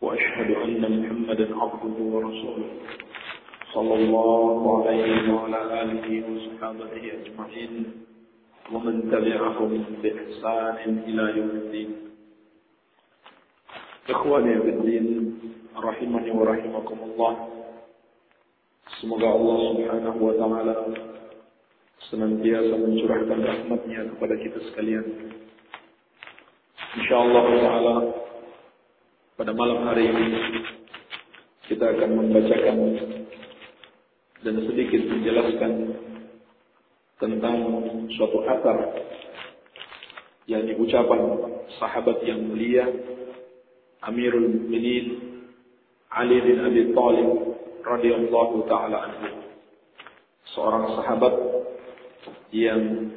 وأشهد أن محمدا عبده ورسوله. صلى الله عليه وعلى آله وصحابته أجمعين. ومن تبعهم بإحسان إلى يوم الدين. إخواني في الدين رحمني ورحمكم الله. Semoga Allah subhanahu wa ta'ala senantiasa mencurahkan rahmatnya kepada kita sekalian. InsyaAllah ta'ala pada malam hari ini kita akan membacakan dan sedikit menjelaskan tentang suatu akar yang diucapan sahabat yang mulia Amirul Mukminin Ali bin Abi Thalib radhiyallahu taala anhu. Seorang sahabat yang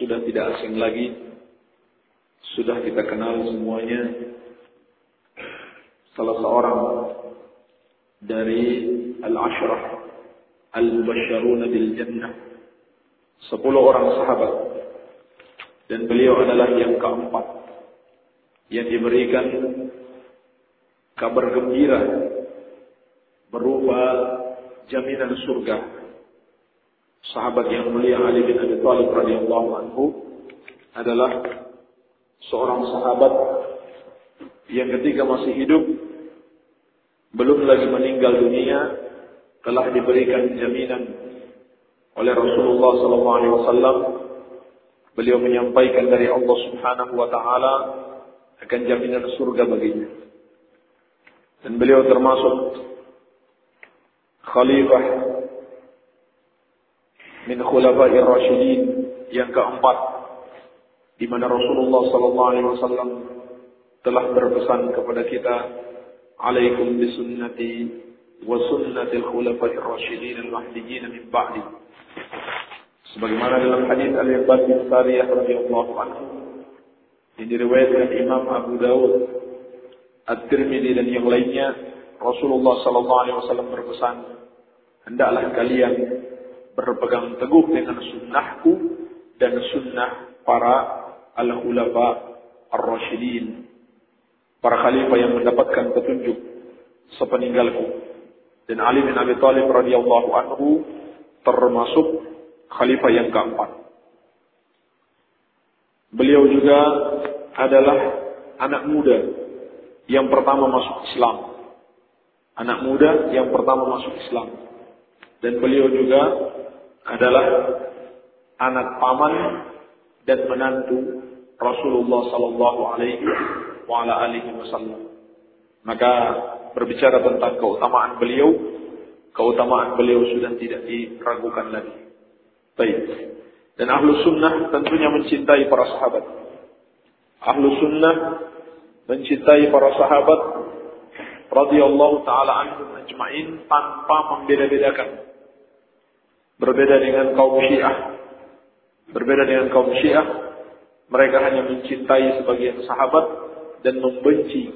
sudah tidak asing lagi sudah kita kenal semuanya salah seorang dari al-ashrah al-mubashsharuna bil jannah. Sepuluh orang sahabat. Dan beliau adalah yang keempat yang diberikan kabar gembira berupa jaminan surga. Sahabat yang mulia Ali bin Abi Thalib radhiyallahu anhu adalah seorang sahabat yang ketika masih hidup belum lagi meninggal dunia telah diberikan jaminan oleh Rasulullah wasallam. Beliau menyampaikan dari Allah Subhanahu wa taala akan jaminan surga baginya. Dan beliau termasuk khalifah min khulafa'ir rasyidin yang keempat di mana Rasulullah sallallahu alaihi wasallam telah berpesan kepada kita bisunnati wa sunnatil khulafa'ir rasyidin al-mahdiyyin min ba'di sebagaimana dalam hadis Al-Irbad bin Sariyah radhiyallahu anhu yang diriwayatkan Imam Abu Dawud At-Tirmidzi dan yang lainnya Rasulullah sallallahu alaihi wasallam berpesan hendaklah kalian berpegang teguh dengan sunnahku dan sunnah para al-khulafa ar-rasyidin para khalifah yang mendapatkan petunjuk sepeninggalku. Dan Ali bin Abi Thalib radhiyallahu anhu termasuk khalifah yang keempat. Beliau juga adalah anak muda yang pertama masuk Islam. Anak muda yang pertama masuk Islam. Dan beliau juga adalah anak paman dan menantu Rasulullah sallallahu alaihi wa alihi wasallam. Maka berbicara tentang keutamaan beliau, keutamaan beliau sudah tidak diragukan lagi. Baik. Dan ahlu sunnah tentunya mencintai para sahabat. Ahlu sunnah mencintai para sahabat radhiyallahu taala anhum ajma'in tanpa membeda-bedakan. Berbeda dengan kaum Syiah. Berbeda dengan kaum Syiah, mereka hanya mencintai sebagian sahabat dan membenci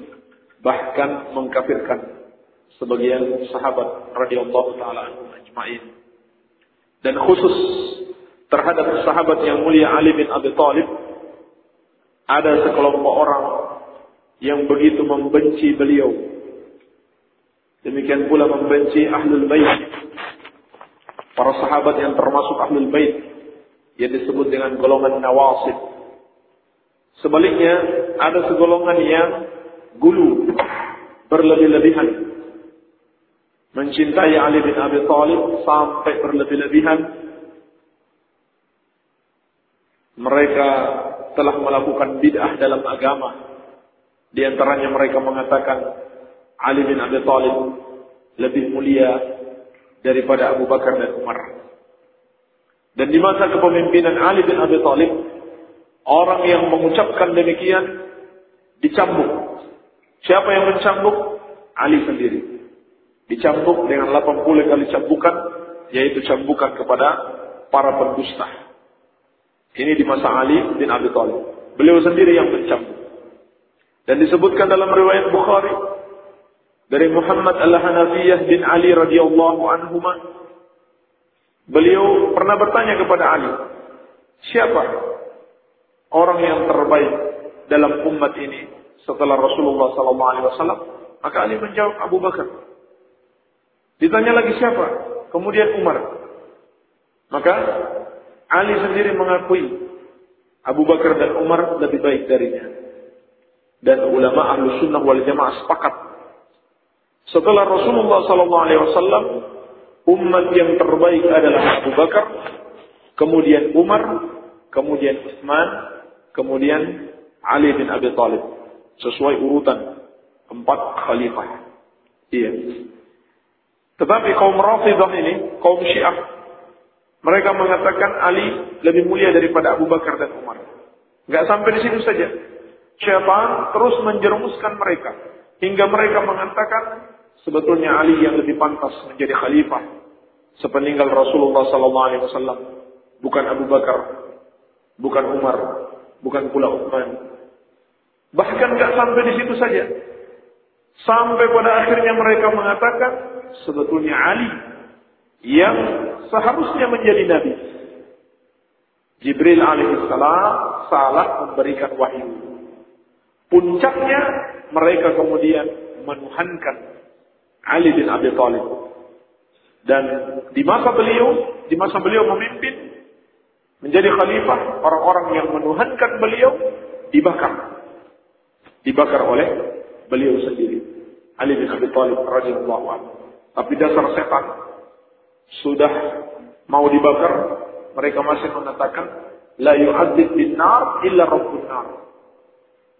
bahkan mengkafirkan sebagian sahabat radhiyallahu taala anhum ajma'in. Dan khusus terhadap sahabat yang mulia Ali bin Abi Thalib ada sekelompok orang yang begitu membenci beliau. Demikian pula membenci ahlul bait. Para sahabat yang termasuk ahlul bait yang disebut dengan golongan nawasib. Sebaliknya ada segolongan yang gulu berlebih-lebihan. Mencintai Ali bin Abi Thalib sampai berlebih-lebihan. Mereka telah melakukan bid'ah dalam agama. Di antaranya mereka mengatakan Ali bin Abi Thalib lebih mulia daripada Abu Bakar dan Umar. Dan di masa kepemimpinan Ali bin Abi Thalib orang yang mengucapkan demikian dicambuk siapa yang mencambuk Ali sendiri. Dicambuk dengan 80 kali cambukan, yaitu cambukan kepada para pendusta. Ini di masa Ali bin Abi Thalib. Beliau sendiri yang mencambuk. Dan disebutkan dalam riwayat Bukhari dari Muhammad al-Hanafiyah bin Ali radhiyallahu anhu Beliau pernah bertanya kepada Ali, siapa orang yang terbaik dalam umat ini setelah Rasulullah sallallahu alaihi wasallam? Maka Ali menjawab Abu Bakar. Ditanya lagi siapa? Kemudian Umar. Maka Ali sendiri mengakui Abu Bakar dan Umar lebih baik darinya. Dan ulama ahlu sunnah wal jamaah sepakat. Setelah Rasulullah sallallahu alaihi wasallam umat yang terbaik adalah Abu Bakar, kemudian Umar, kemudian Utsman, kemudian Ali bin Abi Thalib. Sesuai urutan empat khalifah. Iya. Tetapi kaum Rafidah ini, kaum Syiah, mereka mengatakan Ali lebih mulia daripada Abu Bakar dan Umar. Enggak sampai di situ saja. Syaitan terus menjerumuskan mereka hingga mereka mengatakan sebetulnya Ali yang lebih pantas menjadi khalifah sepeninggal Rasulullah wasallam, bukan Abu Bakar, bukan Umar, bukan pula Utsman. Bahkan nggak sampai di situ saja. Sampai pada akhirnya mereka mengatakan sebetulnya Ali yang seharusnya menjadi nabi. Jibril alaihissalam salah memberikan wahyu. Puncaknya mereka kemudian menuhankan Ali bin Abi Thalib. Dan di masa beliau, di masa beliau memimpin menjadi khalifah, orang-orang yang menuhankan beliau dibakar. Dibakar oleh beliau sendiri. Ali bin Abi Thalib radhiyallahu anhu. Tapi dasar setan sudah mau dibakar, mereka masih mengatakan la yu'adzib bin nar illa rabbun nar.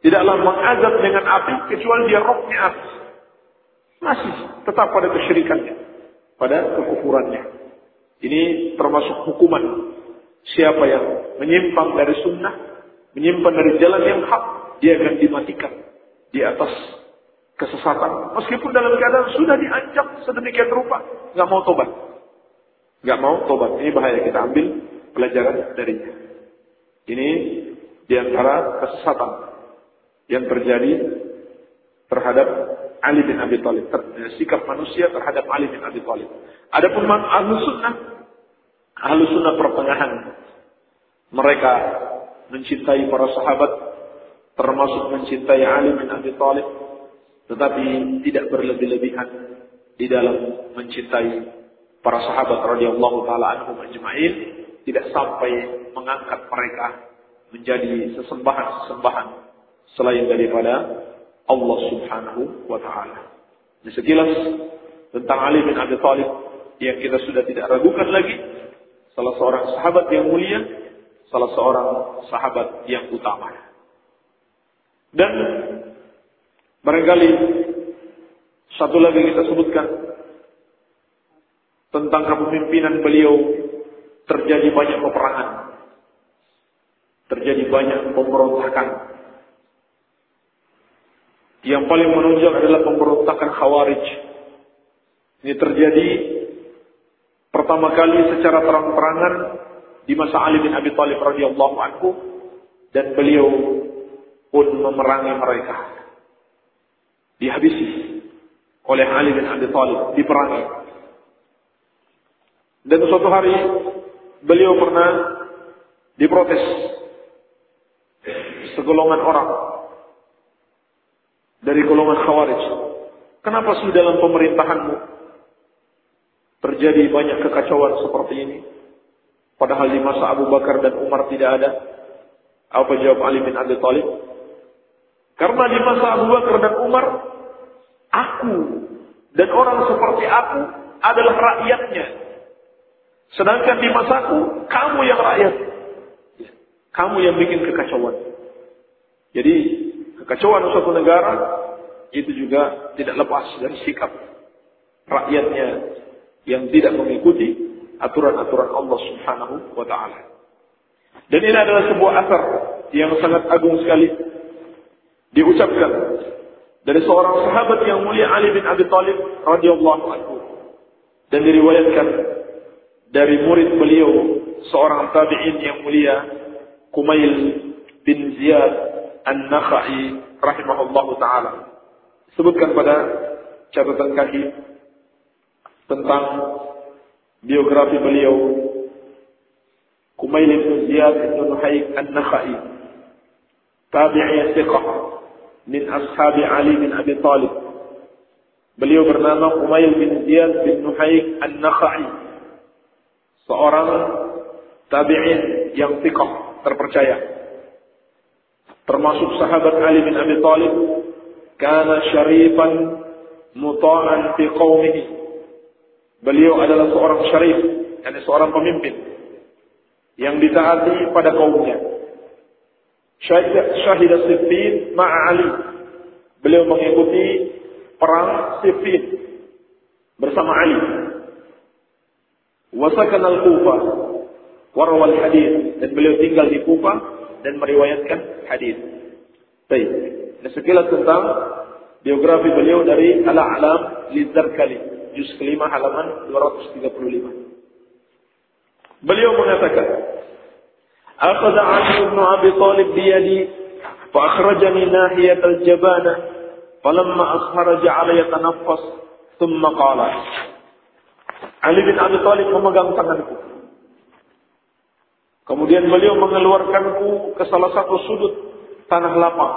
Tidaklah mengazab dengan api kecuali dia rohnya api. Masih tetap pada kesyirikannya, pada kekufurannya. Ini termasuk hukuman siapa yang menyimpang dari sunnah, menyimpang dari jalan yang hak, dia akan dimatikan di atas kesesatan. Meskipun dalam keadaan sudah diancam sedemikian rupa, nggak mau tobat. Nggak mau tobat. Ini bahaya kita ambil pelajaran darinya. Ini di antara kesesatan yang terjadi terhadap Ali bin Abi Thalib, sikap manusia terhadap Ali bin Abi Thalib. Adapun ahlu sunnah, ahlu sunnah pertengahan, mereka mencintai para sahabat, termasuk mencintai Ali bin Abi Thalib, tetapi tidak berlebih-lebihan di dalam mencintai para sahabat radhiyallahu taala anhum ajma'in, tidak sampai mengangkat mereka menjadi sesembahan-sesembahan selain daripada Allah Subhanahu wa taala. Sekilas tentang Ali bin Abi Thalib yang kita sudah tidak ragukan lagi salah seorang sahabat yang mulia, salah seorang sahabat yang utama. Dan barangkali satu lagi kita sebutkan tentang kepemimpinan beliau terjadi banyak peperangan, terjadi banyak pemberontakan, yang paling menunjuk adalah pemberontakan Khawarij. Ini terjadi pertama kali secara terang-terangan di masa Ali bin Abi Thalib radhiyallahu anhu dan beliau pun memerangi mereka. Dihabisi oleh Ali bin Abi Thalib, diperangi. Dan suatu hari beliau pernah diprotes segolongan orang dari golongan khawarij. Kenapa sih dalam pemerintahanmu terjadi banyak kekacauan seperti ini? Padahal di masa Abu Bakar dan Umar tidak ada. Apa jawab Ali bin Abi Thalib? Karena di masa Abu Bakar dan Umar, aku dan orang seperti aku adalah rakyatnya. Sedangkan di masaku, kamu yang rakyat. Kamu yang bikin kekacauan. Jadi Kekacauan suatu negara itu juga tidak lepas dari sikap rakyatnya yang tidak mengikuti aturan-aturan Allah Subhanahu wa taala. Dan ini adalah sebuah asar yang sangat agung sekali. Diucapkan dari seorang sahabat yang mulia Ali bin Abi Thalib radhiyallahu anhu. Dan diriwayatkan dari murid beliau seorang tabi'in yang mulia Kumail bin Ziyad An-Nakhai rahimahullahu taala. Sebutkan pada catatan kaki tentang biografi beliau Kumail bin Ziyad bin Nuhaik An-Nakhai tabi'i thiqah min ashabi Ali bin Abi Talib. Beliau bernama Umail bin Ziyad bin Nuhaik An-Nakhai. Seorang tabi'in yang thiqah, terpercaya. Termasuk sahabat Ali bin Abi Talib. Kana syarifan muta'an fi qawmihi. Beliau adalah seorang syarif, yakni seorang pemimpin yang ditaati pada kaumnya Syahidah Siffin ma'a Ali. Beliau mengikuti perang Siffin bersama Ali. Wasakan al-Kufah warawal hadis dan beliau tinggal di Kufah dan meriwayatkan hadis. Baik. Ini sekilas tentang biografi beliau dari Al-A'lam Lidzarkali, juz kelima halaman 235. Beliau mengatakan, "Akhadha 'Ali bin Abi Thalib bi yadi fa akhrajani nahiyat al-jabana falamma akhraja 'alayya tanaffas thumma qala" Ali bin Abi Thalib memegang tanganku. Kemudian beliau mengeluarkanku ke salah satu sudut tanah lapang.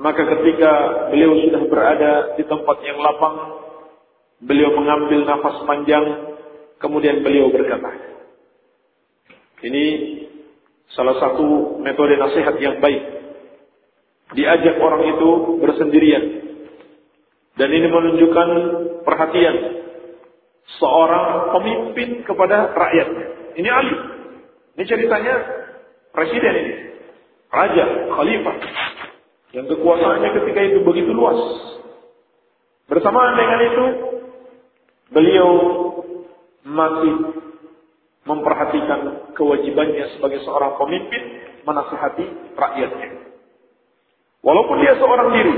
Maka ketika beliau sudah berada di tempat yang lapang, beliau mengambil nafas panjang, kemudian beliau berkata, ini salah satu metode nasihat yang baik. Diajak orang itu bersendirian. Dan ini menunjukkan perhatian seorang pemimpin kepada rakyatnya. Ini Ali. Ini ceritanya presiden ini. Raja, khalifah. Yang kekuasaannya ketika itu begitu luas. Bersamaan dengan itu, beliau masih memperhatikan kewajibannya sebagai seorang pemimpin menasihati rakyatnya. Walaupun dia seorang diri,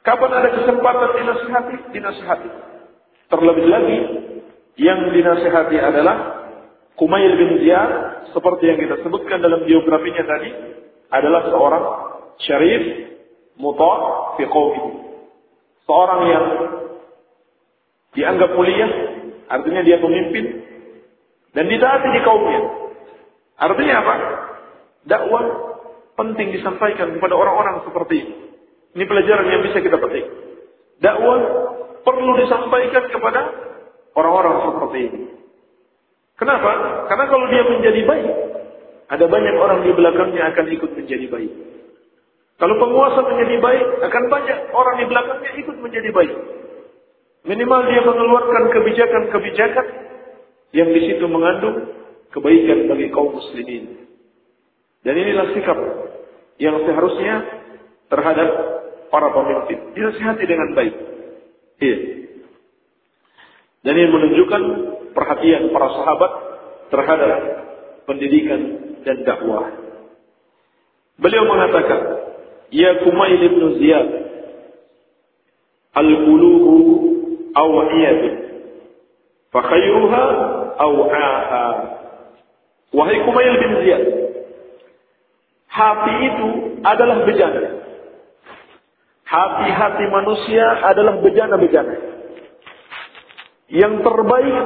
kapan ada kesempatan dinasihati, dinasihati. Terlebih lagi yang dinasihati adalah Kumail bin Ziyad seperti yang kita sebutkan dalam biografinya tadi adalah seorang syarif muta' fi Seorang yang dianggap mulia, artinya dia pemimpin dan ditaati di kaumnya. Artinya apa? Dakwah penting disampaikan kepada orang-orang seperti ini. Ini pelajaran yang bisa kita petik. Dakwah perlu disampaikan kepada orang-orang seperti ini. Kenapa? Karena kalau dia menjadi baik, ada banyak orang di belakangnya akan ikut menjadi baik. Kalau penguasa menjadi baik, akan banyak orang di belakangnya ikut menjadi baik. Minimal dia mengeluarkan kebijakan-kebijakan yang di situ mengandung kebaikan bagi kaum muslimin. Dan inilah sikap yang seharusnya terhadap para pemimpin. Dinasihati dengan baik. Iya. Dan ini menunjukkan perhatian para sahabat terhadap pendidikan dan dakwah. Beliau mengatakan, Ya Kumail ibn Ziyad, Al-Qulubu fakhayruha aw'aha. Wahai Kumail bin Ziyad, hati itu adalah bejana. Hati-hati manusia adalah bejana-bejana. Yang terbaik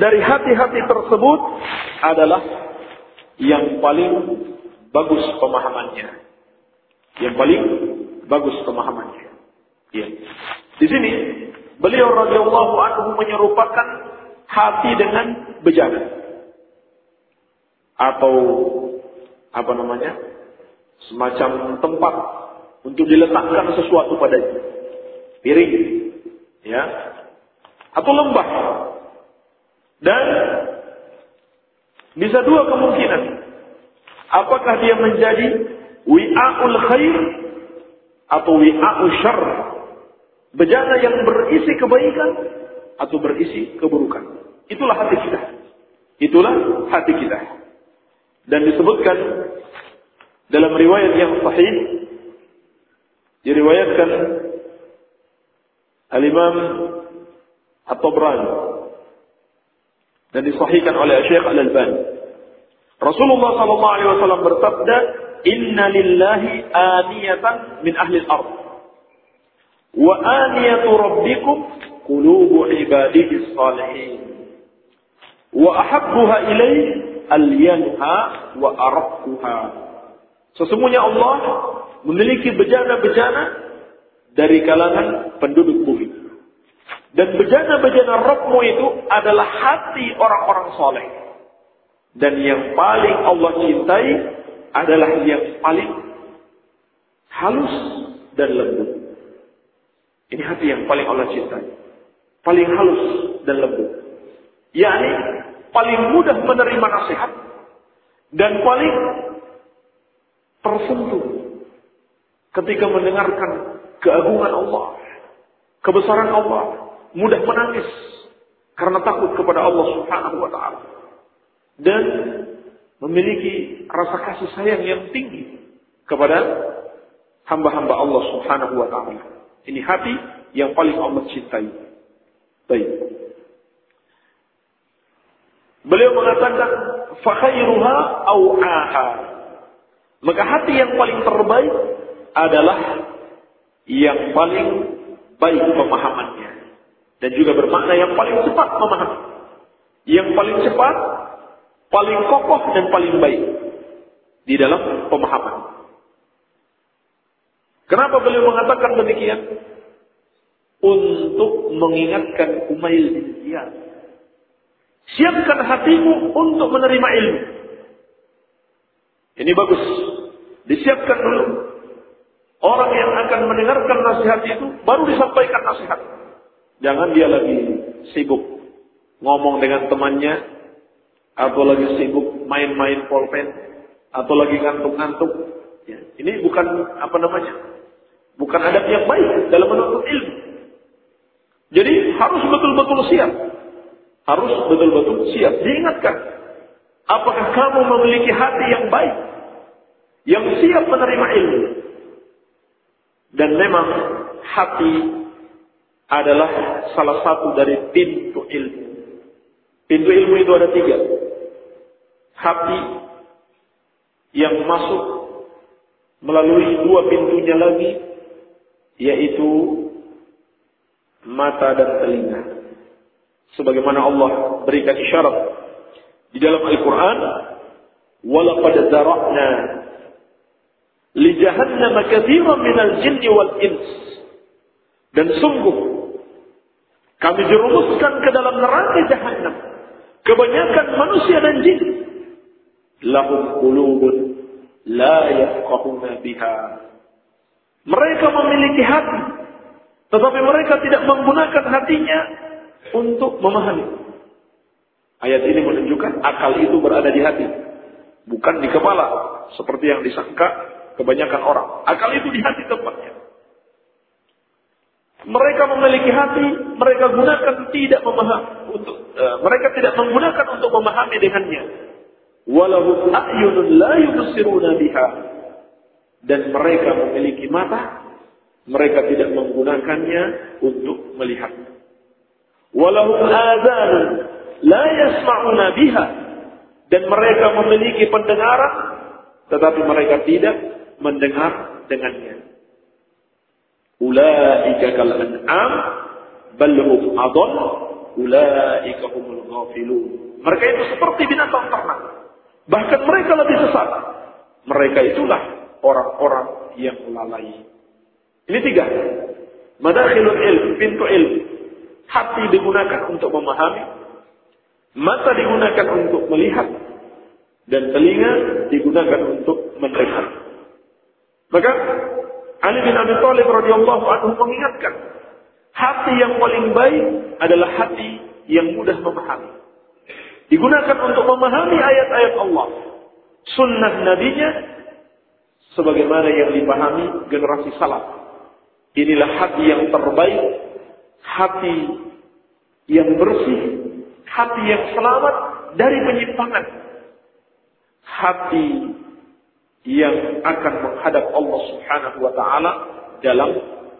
dari hati-hati tersebut adalah yang paling bagus pemahamannya. Yang paling bagus pemahamannya. Ya. Di sini beliau radhiyallahu anhu menyerupakan hati dengan bejana. Atau apa namanya? Semacam tempat untuk diletakkan sesuatu padanya. Piring, ya. Atau lembah. Dan bisa dua kemungkinan. Apakah dia menjadi wi'aul khair atau wi'aul syar? Bejana yang berisi kebaikan atau berisi keburukan. Itulah hati kita. Itulah hati kita. Dan disebutkan dalam riwayat yang sahih diriwayatkan Al-Imam At-Tabrani dan disahihkan oleh Syekh Al-Albani. Rasulullah sallallahu alaihi wasallam bersabda, "Inna lillahi aniyatan min ahli al-ard." Wa aniyatu rabbikum qulubu ibadihi salihin. Wa ahabbuha ilayhi al-yanha wa arabbuha. Sesungguhnya Allah memiliki bejana-bejana dari kalangan penduduk bumi. Dan bejana-bejana Rabbmu itu adalah hati orang-orang soleh. Dan yang paling Allah cintai adalah yang paling halus dan lembut. Ini hati yang paling Allah cintai. Paling halus dan lembut. Yani paling mudah menerima nasihat dan paling tersentuh ketika mendengarkan keagungan Allah, kebesaran Allah, mudah menangis karena takut kepada Allah Subhanahu wa taala dan memiliki rasa kasih sayang yang tinggi kepada hamba-hamba Allah Subhanahu wa taala. Ini hati yang paling Allah cintai. Baik. Beliau mengatakan fakhairuha aha. Maka hati yang paling terbaik adalah yang paling baik pemahamannya dan juga bermakna yang paling cepat memahami. Yang paling cepat, paling kokoh dan paling baik di dalam pemahaman. Kenapa beliau mengatakan demikian? Untuk mengingatkan Umail bin Ziyad. Siapkan hatimu untuk menerima ilmu. Ini bagus. Disiapkan dulu. Orang yang akan mendengarkan nasihat itu baru disampaikan nasihat. Jangan dia lagi sibuk ngomong dengan temannya atau lagi sibuk main-main pulpen atau lagi ngantuk-ngantuk. Ya, ini bukan apa namanya? Bukan adab yang baik dalam menuntut ilmu. Jadi harus betul-betul siap. Harus betul-betul siap. Diingatkan. Apakah kamu memiliki hati yang baik? Yang siap menerima ilmu? Dan memang hati adalah salah satu dari pintu ilmu. Pintu ilmu itu ada tiga. Hati yang masuk melalui dua pintunya lagi, yaitu mata dan telinga. Sebagaimana Allah berikan isyarat di dalam Al-Qur'an, "Walaqad zara'na li jahannama katsiran minal jinni wal ins." Dan sungguh kami jerumuskan ke dalam neraka jahannam kebanyakan manusia dan jin. Lahum qulubun la yafqahuna biha mereka memiliki hati tetapi mereka tidak menggunakan hatinya untuk memahami. Ayat ini menunjukkan akal itu berada di hati, bukan di kepala, seperti yang disangka kebanyakan orang. Akal itu di hati tempatnya. Mereka memiliki hati, mereka gunakan tidak memahami untuk uh, mereka tidak menggunakan untuk memahami dengannya. Walau a'yunun la yubsiruna biha. Dan mereka memiliki mata, mereka tidak menggunakannya untuk melihat. Walau adhanun la yasma'una biha. Dan mereka memiliki pendengaran, tetapi mereka tidak mendengar dengannya. Ulaika kal an'am bal hum adall ulaika humul ghafilun. Mereka itu seperti binatang ternak. Bahkan mereka lebih sesat. Mereka itulah orang-orang yang lalai. Ini tiga. Madakhilul ilm, pintu ilmu. Hati digunakan untuk memahami. Mata digunakan untuk melihat. Dan telinga digunakan untuk mendengar. Maka Ali bin Abi Thalib radhiyallahu anhu mengingatkan, hati yang paling baik adalah hati yang mudah memahami. Digunakan untuk memahami ayat-ayat Allah, sunnah nabinya, sebagaimana yang dipahami generasi salaf. Inilah hati yang terbaik, hati yang bersih, hati yang selamat dari penyimpangan. Hati yang akan menghadap Allah Subhanahu wa taala dalam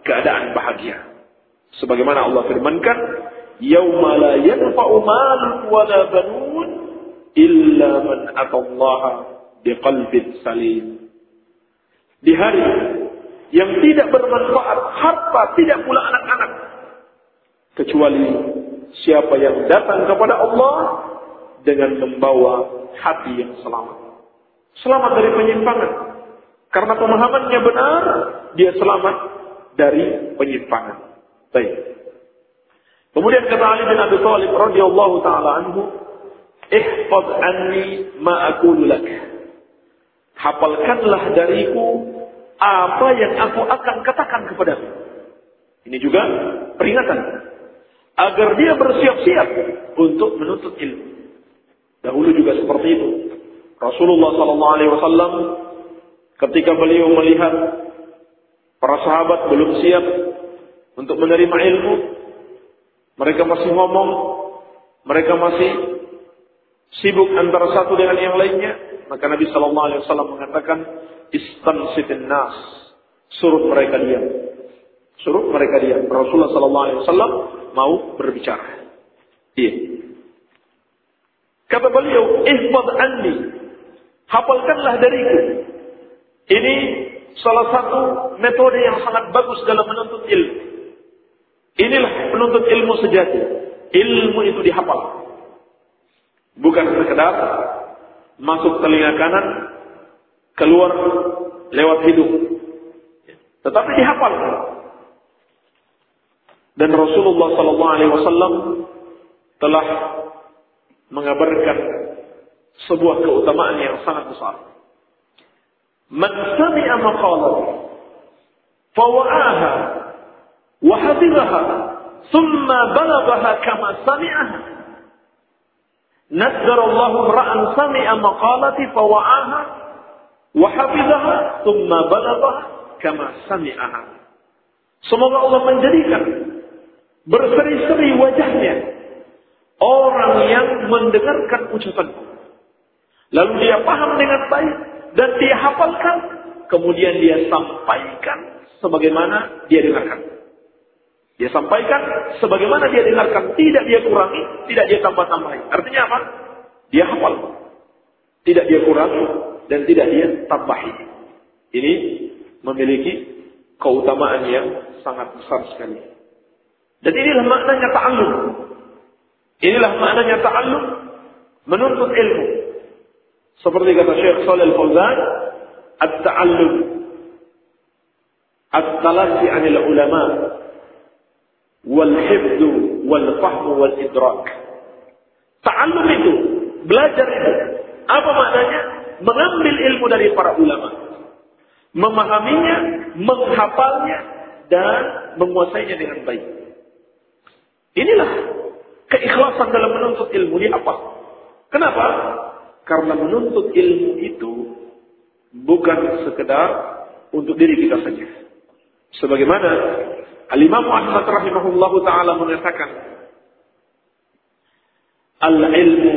keadaan bahagia. Sebagaimana Allah firmankan, "Yauma la yanfa'u malun wala banun illa man atallaha biqalbin salim." Di hari yang tidak bermanfaat harta, tidak pula anak-anak kecuali siapa yang datang kepada Allah dengan membawa hati yang selamat. Selamat dari penyimpangan. Karena pemahamannya benar, dia selamat dari penyimpangan. Baik. Kemudian kata Ali bin Abi Thalib radhiyallahu taala anhu, "Ihfaz anni ma aqulu lak." Hafalkanlah dariku apa yang aku akan katakan kepadamu. Ini juga peringatan agar dia bersiap-siap untuk menuntut ilmu. Dahulu juga seperti itu. Rasulullah Sallallahu Alaihi Wasallam ketika beliau melihat para sahabat belum siap untuk menerima ilmu, mereka masih ngomong, mereka masih sibuk antara satu dengan yang lainnya, maka Nabi Sallallahu Alaihi Wasallam mengatakan, istansifin nas, suruh mereka diam, suruh mereka diam. Rasulullah Sallallahu Alaihi Wasallam mau berbicara. Iya. Kata beliau, ihfad anni, hafalkanlah dariku. Ini salah satu metode yang sangat bagus dalam menuntut ilmu. Inilah penuntut ilmu sejati. Ilmu itu dihafal. Bukan sekedar masuk telinga kanan, keluar lewat hidung. Tetapi dihafal. Dan Rasulullah Sallallahu Alaihi Wasallam telah mengabarkan sebuah keutamaan yang sangat besar. Man sami'a maqalat fawa'aha wa hafidhaha thumma balaghaha kama sami'aha nazzara Allah ra'an sami'a maqalati fawa'aha wa hafidhaha thumma balaghaha kama sami'aha Semoga Allah menjadikan berseri-seri wajahnya orang yang mendengarkan ucapanku. Lalu dia paham dengan baik dan dia hafalkan, kemudian dia sampaikan sebagaimana dia dengarkan. Dia sampaikan sebagaimana dia dengarkan, tidak dia kurangi, tidak dia tambah-tambahi. Artinya apa? Dia hafal. Tidak dia kurangi dan tidak dia tambahi. Ini memiliki keutamaan yang sangat besar sekali. Dan inilah maknanya ta'allum. Inilah maknanya ta'allum menuntut ilmu. Seperti kata Syekh Shalal Fauzan, at-ta'allum at-talaqi 'anil ulama wal hifdz wal fahm wal idrak. Ta'allum itu, belajar itu. Apa maknanya? Mengambil ilmu dari para ulama. Memahaminya, menghafalnya, dan menguasainya dengan baik. Inilah keikhlasan dalam menuntut ilmu ini apa? Kenapa? Karena menuntut ilmu itu bukan sekedar untuk diri kita saja. Sebagaimana Al-Imam Ahmad rahimahullah taala mengatakan, Al-ilmu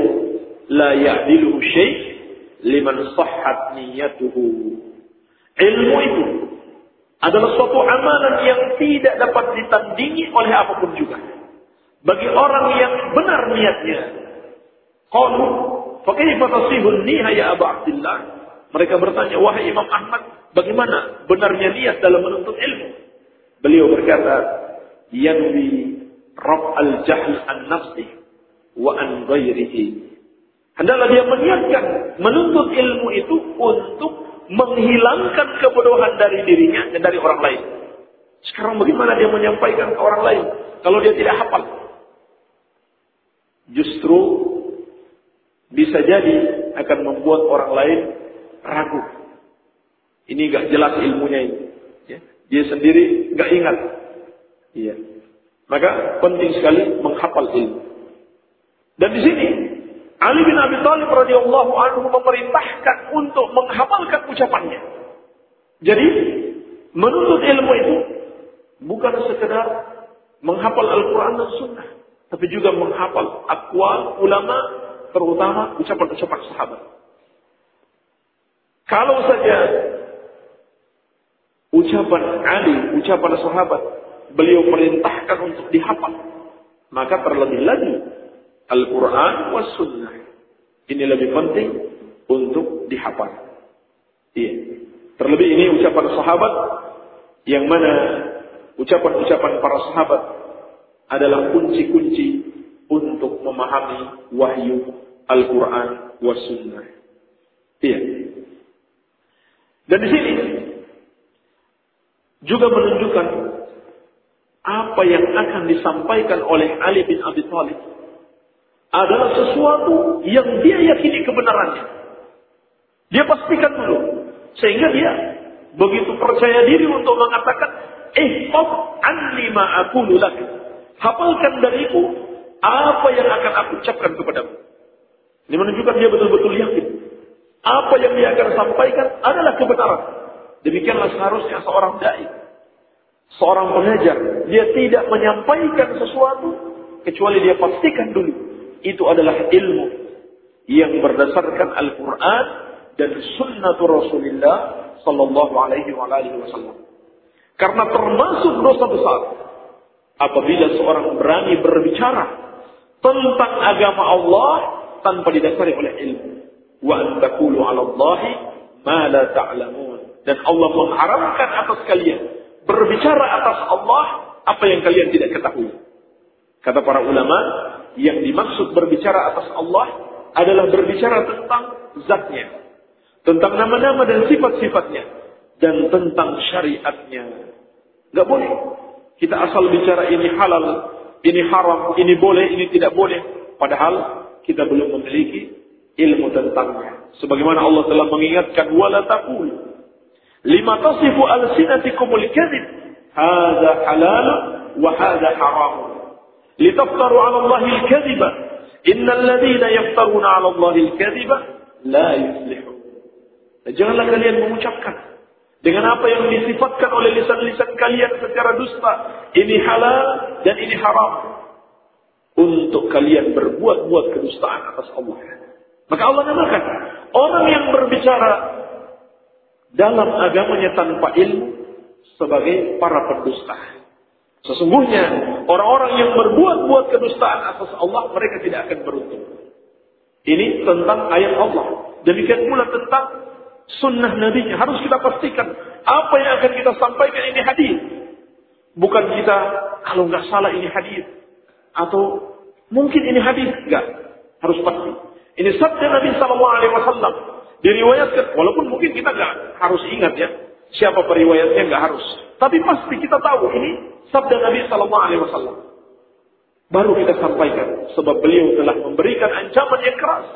la ya'diluhu syai' liman sahhat niyatuhu. Ilmu itu adalah suatu amalan yang tidak dapat ditandingi oleh apa pun juga bagi orang yang benar niatnya. Qalu, fa kaifa tasihun niha ya Abu Abdullah? Mereka bertanya, wahai Imam Ahmad, bagaimana benarnya niat dalam menuntut ilmu? Beliau berkata, yanwi rab al-jahl an nafsi wa an ghairihi. Hendaklah dia meniatkan menuntut ilmu itu untuk menghilangkan kebodohan dari dirinya dan dari orang lain. Sekarang bagaimana dia menyampaikan ke orang lain kalau dia tidak hafal? justru bisa jadi akan membuat orang lain ragu. Ini gak jelas ilmunya ini. Dia sendiri gak ingat. Iya. Maka penting sekali menghafal ilmu. Dan di sini Ali bin Abi Thalib radhiyallahu anhu memerintahkan untuk menghafalkan ucapannya. Jadi menuntut ilmu itu bukan sekedar menghafal Al-Quran dan Sunnah tapi juga menghafal akwal ulama, terutama ucapan-ucapan sahabat. Kalau saja ucapan Ali, ucapan sahabat, beliau perintahkan untuk dihafal. Maka terlebih lagi Al-Quran was sunnah. Ini lebih penting untuk dihafal. Iya. Terlebih ini ucapan sahabat yang mana ucapan-ucapan para sahabat adalah kunci-kunci untuk memahami wahyu Al-Quran was sunnah. Iya. Dan di sini juga menunjukkan apa yang akan disampaikan oleh Ali bin Abi Thalib adalah sesuatu yang dia yakini kebenarannya. Dia pastikan dulu. Sehingga dia begitu percaya diri untuk mengatakan, eh, anni ma aqulu lak. Hafalkan dariku apa yang akan aku ucapkan kepadamu. Ini menunjukkan dia betul-betul yakin. Apa yang dia akan sampaikan adalah kebenaran. Demikianlah seharusnya seorang dai. Seorang pengajar. Dia tidak menyampaikan sesuatu. Kecuali dia pastikan dulu. Itu adalah ilmu. Yang berdasarkan Al-Quran. Dan sunnatu Rasulullah. Sallallahu alaihi wa alihi wasallam. Karena termasuk dosa besar. Apabila seorang berani berbicara. Tentang agama Allah. Tanpa didasari oleh ilmu. Wa antakulu ala Allahi ma la ta'lamun. Dan Allah mengharamkan atas kalian berbicara atas Allah apa yang kalian tidak ketahui. Kata para ulama, yang dimaksud berbicara atas Allah adalah berbicara tentang zatnya. Tentang nama-nama dan sifat-sifatnya. Dan tentang syariatnya. Gak boleh. Kita asal bicara ini halal, ini haram, ini boleh, ini tidak boleh. Padahal kita belum memiliki ilmu tentangnya. Sebagaimana Allah telah mengingatkan, wala taqul lima tasifu al-sinatikumul kadhib hadza halal wa hadza haram. Litaftaru 'ala Allah al-kadhiba. Innal ladhina yaftaruna 'ala Allah al-kadhiba la yuflihun janganlah kalian mengucapkan dengan apa yang disifatkan oleh lisan-lisan kalian secara dusta ini halal dan ini haram untuk kalian berbuat-buat kedustaan atas Allah. Maka Allah mengatakan orang yang berbicara dalam agamanya tanpa ilmu sebagai para pendusta. Sesungguhnya orang-orang yang berbuat-buat kedustaan atas Allah mereka tidak akan beruntung. Ini tentang ayat Allah. Demikian pula tentang sunnah Nabi harus kita pastikan apa yang akan kita sampaikan ini hadis. Bukan kita kalau nggak salah ini hadis atau mungkin ini hadis enggak harus pasti. Ini sabda Nabi Sallallahu Alaihi Wasallam Diriwayatkan, walaupun mungkin kita nggak harus ingat ya, siapa periwayatnya nggak harus. Tapi pasti kita tahu ini sabda Nabi Sallallahu Alaihi Wasallam. Baru kita sampaikan, sebab beliau telah memberikan ancaman yang keras.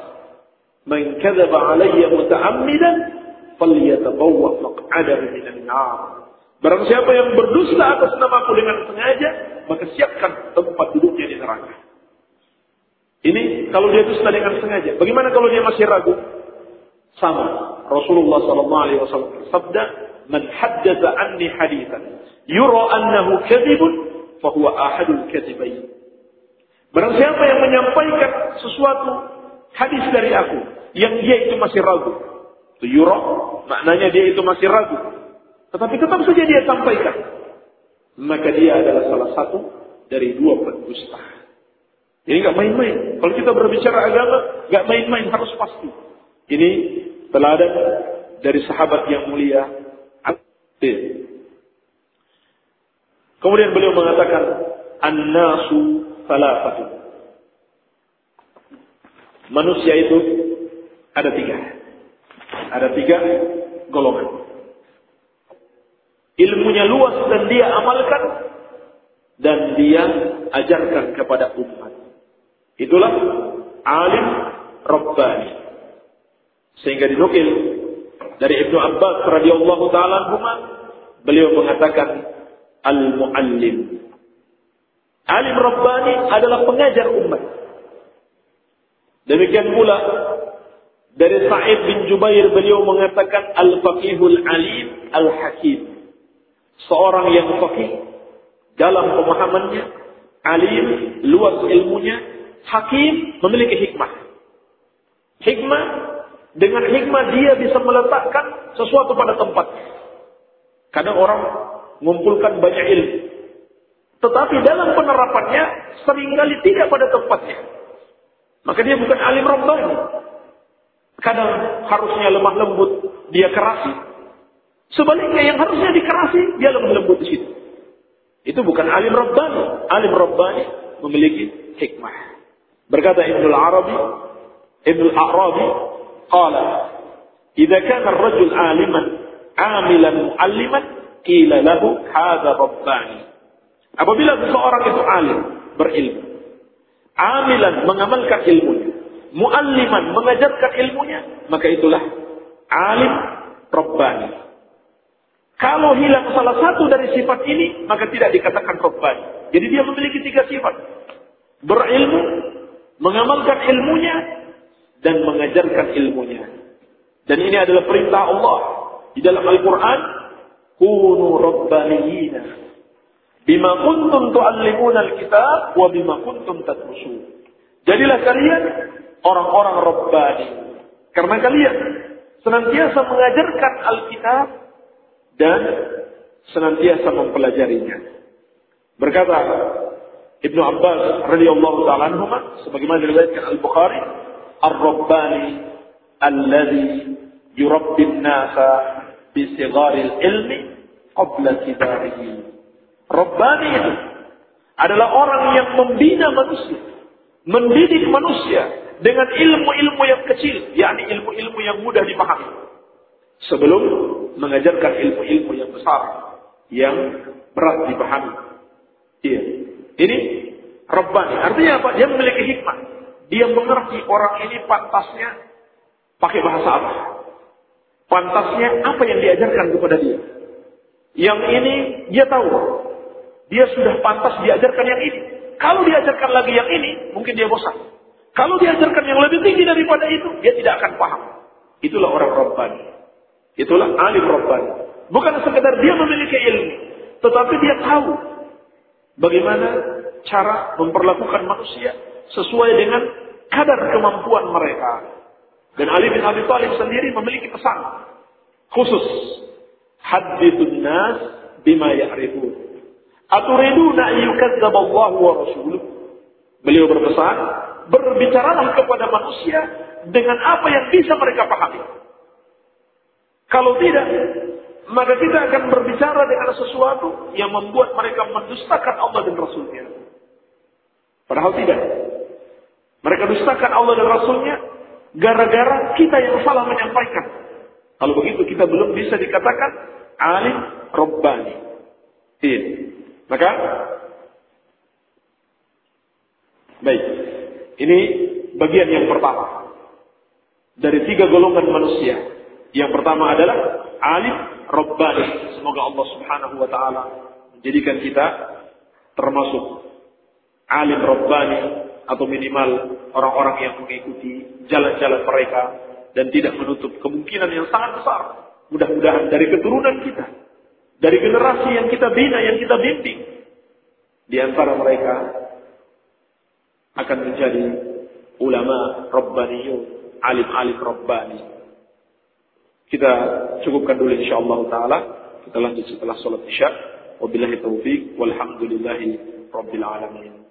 Man kadzaba alayya muta'ammidan falyatabawwa minan nar. Barang siapa yang berdusta atas namaku dengan sengaja, maka siapkan tempat duduknya di neraka. Ini kalau dia dusta dengan sengaja. Bagaimana kalau dia masih ragu? Sama. Rasulullah sallallahu alaihi wasallam bersabda, "Man haddatsa anni haditsan yura annahu kadzibun, fa huwa ahadul kadzibain." Barang siapa yang menyampaikan sesuatu hadis dari aku yang dia itu masih ragu. Itu yura maknanya dia itu masih ragu. Tetapi tetap saja dia sampaikan. Maka dia adalah salah satu dari dua pendusta. Jadi nggak main-main. Kalau kita berbicara agama, nggak main-main harus pasti. Ini teladan dari sahabat yang mulia. Kemudian beliau mengatakan, An-nasu salafatu. Manusia itu ada tiga. Ada tiga golongan. Ilmunya luas dan dia amalkan. Dan dia ajarkan kepada umat. Itulah alim Rabbani. Sehingga dinukil dari Ibnu Abbas radhiyallahu taala beliau mengatakan al-muallim. Alim Rabbani adalah pengajar umat. Demikian pula dari Sa'id bin Jubair beliau mengatakan al-faqihul alim al-hakim. Seorang yang faqih dalam pemahamannya, alim, luas ilmunya, hakim, memiliki hikmah. Hikmah dengan hikmah dia bisa meletakkan sesuatu pada tempat. Kadang orang mengumpulkan banyak ilmu. Tetapi dalam penerapannya sering kali tidak pada tempatnya. Maka dia bukan alim rabbani. Kadang harusnya lemah lembut, dia kerasi. Sebaliknya yang harusnya dikerasi, dia lemah lembut di situ. Itu bukan alim rabbani. Alim rabbani memiliki hikmah. Berkata Ibnu Arabi, Ibnu Arabi, qala, "Idza kana ar-rajul 'aliman, 'amilan mu'alliman, qila lahu hadza rabbani." Apabila seseorang itu alim, berilmu, amilan mengamalkan ilmunya, mualliman mengajarkan ilmunya, maka itulah alim rabbani. Kalau hilang salah satu dari sifat ini, maka tidak dikatakan rabbani. Jadi dia memiliki tiga sifat. Berilmu, mengamalkan ilmunya, dan mengajarkan ilmunya. Dan ini adalah perintah Allah di dalam Al-Quran. Kunu rabbaniyina Bima kuntum tu'allimuna al-kitab wa bima kuntum tadrusun. Jadilah kalian orang-orang Rabbani. Karena kalian senantiasa mengajarkan Alkitab dan senantiasa mempelajarinya. Berkata Ibnu Abbas radhiyallahu taala anhu sebagaimana diriwayatkan Al-Bukhari, "Ar-Rabbani alladhi yurabbi an-nasa bi sigharil ilmi qabla kibarihi." Rabbani itu adalah orang yang membina manusia, mendidik manusia dengan ilmu-ilmu yang kecil, yakni ilmu-ilmu yang mudah dipahami. Sebelum mengajarkan ilmu-ilmu yang besar, yang berat dipahami. Iya. Ini Rabbani. Artinya apa? Dia memiliki hikmah. Dia mengerti orang ini pantasnya pakai bahasa apa. Pantasnya apa yang diajarkan kepada dia. Yang ini dia tahu dia sudah pantas diajarkan yang ini. Kalau diajarkan lagi yang ini, mungkin dia bosan. Kalau diajarkan yang lebih tinggi daripada itu, dia tidak akan paham. Itulah orang Rabbani. Itulah alim Rabbani. Bukan sekedar dia memiliki ilmu, tetapi dia tahu bagaimana cara memperlakukan manusia sesuai dengan kadar kemampuan mereka. Dan Ali bin Abi Thalib sendiri memiliki pesan khusus. Hadithun nas bima ya'rifun. Aturiduna ayyukadzdzab Allah wa rasuluh. Beliau berpesan, berbicaralah kepada manusia dengan apa yang bisa mereka pahami. Kalau tidak, maka kita akan berbicara dengan sesuatu yang membuat mereka mendustakan Allah dan Rasulnya. Padahal tidak. Mereka dustakan Allah dan Rasulnya gara-gara kita yang salah menyampaikan. Kalau begitu kita belum bisa dikatakan alim Rabbani. Iya. Maka baik. Ini bagian yang pertama dari tiga golongan manusia. Yang pertama adalah alim Rabbani. Semoga Allah Subhanahu wa taala menjadikan kita termasuk alim Rabbani atau minimal orang-orang yang mengikuti jalan-jalan mereka dan tidak menutup kemungkinan yang sangat besar. Mudah-mudahan dari keturunan kita dari generasi yang kita bina, yang kita bimbing. Di antara mereka akan menjadi ulama Rabbaniyun, alim-alim Rabbani. Kita cukupkan dulu insyaAllah ta'ala. Kita lanjut setelah sholat isya. Wabillahi taufiq. Walhamdulillahi Rabbil alamin.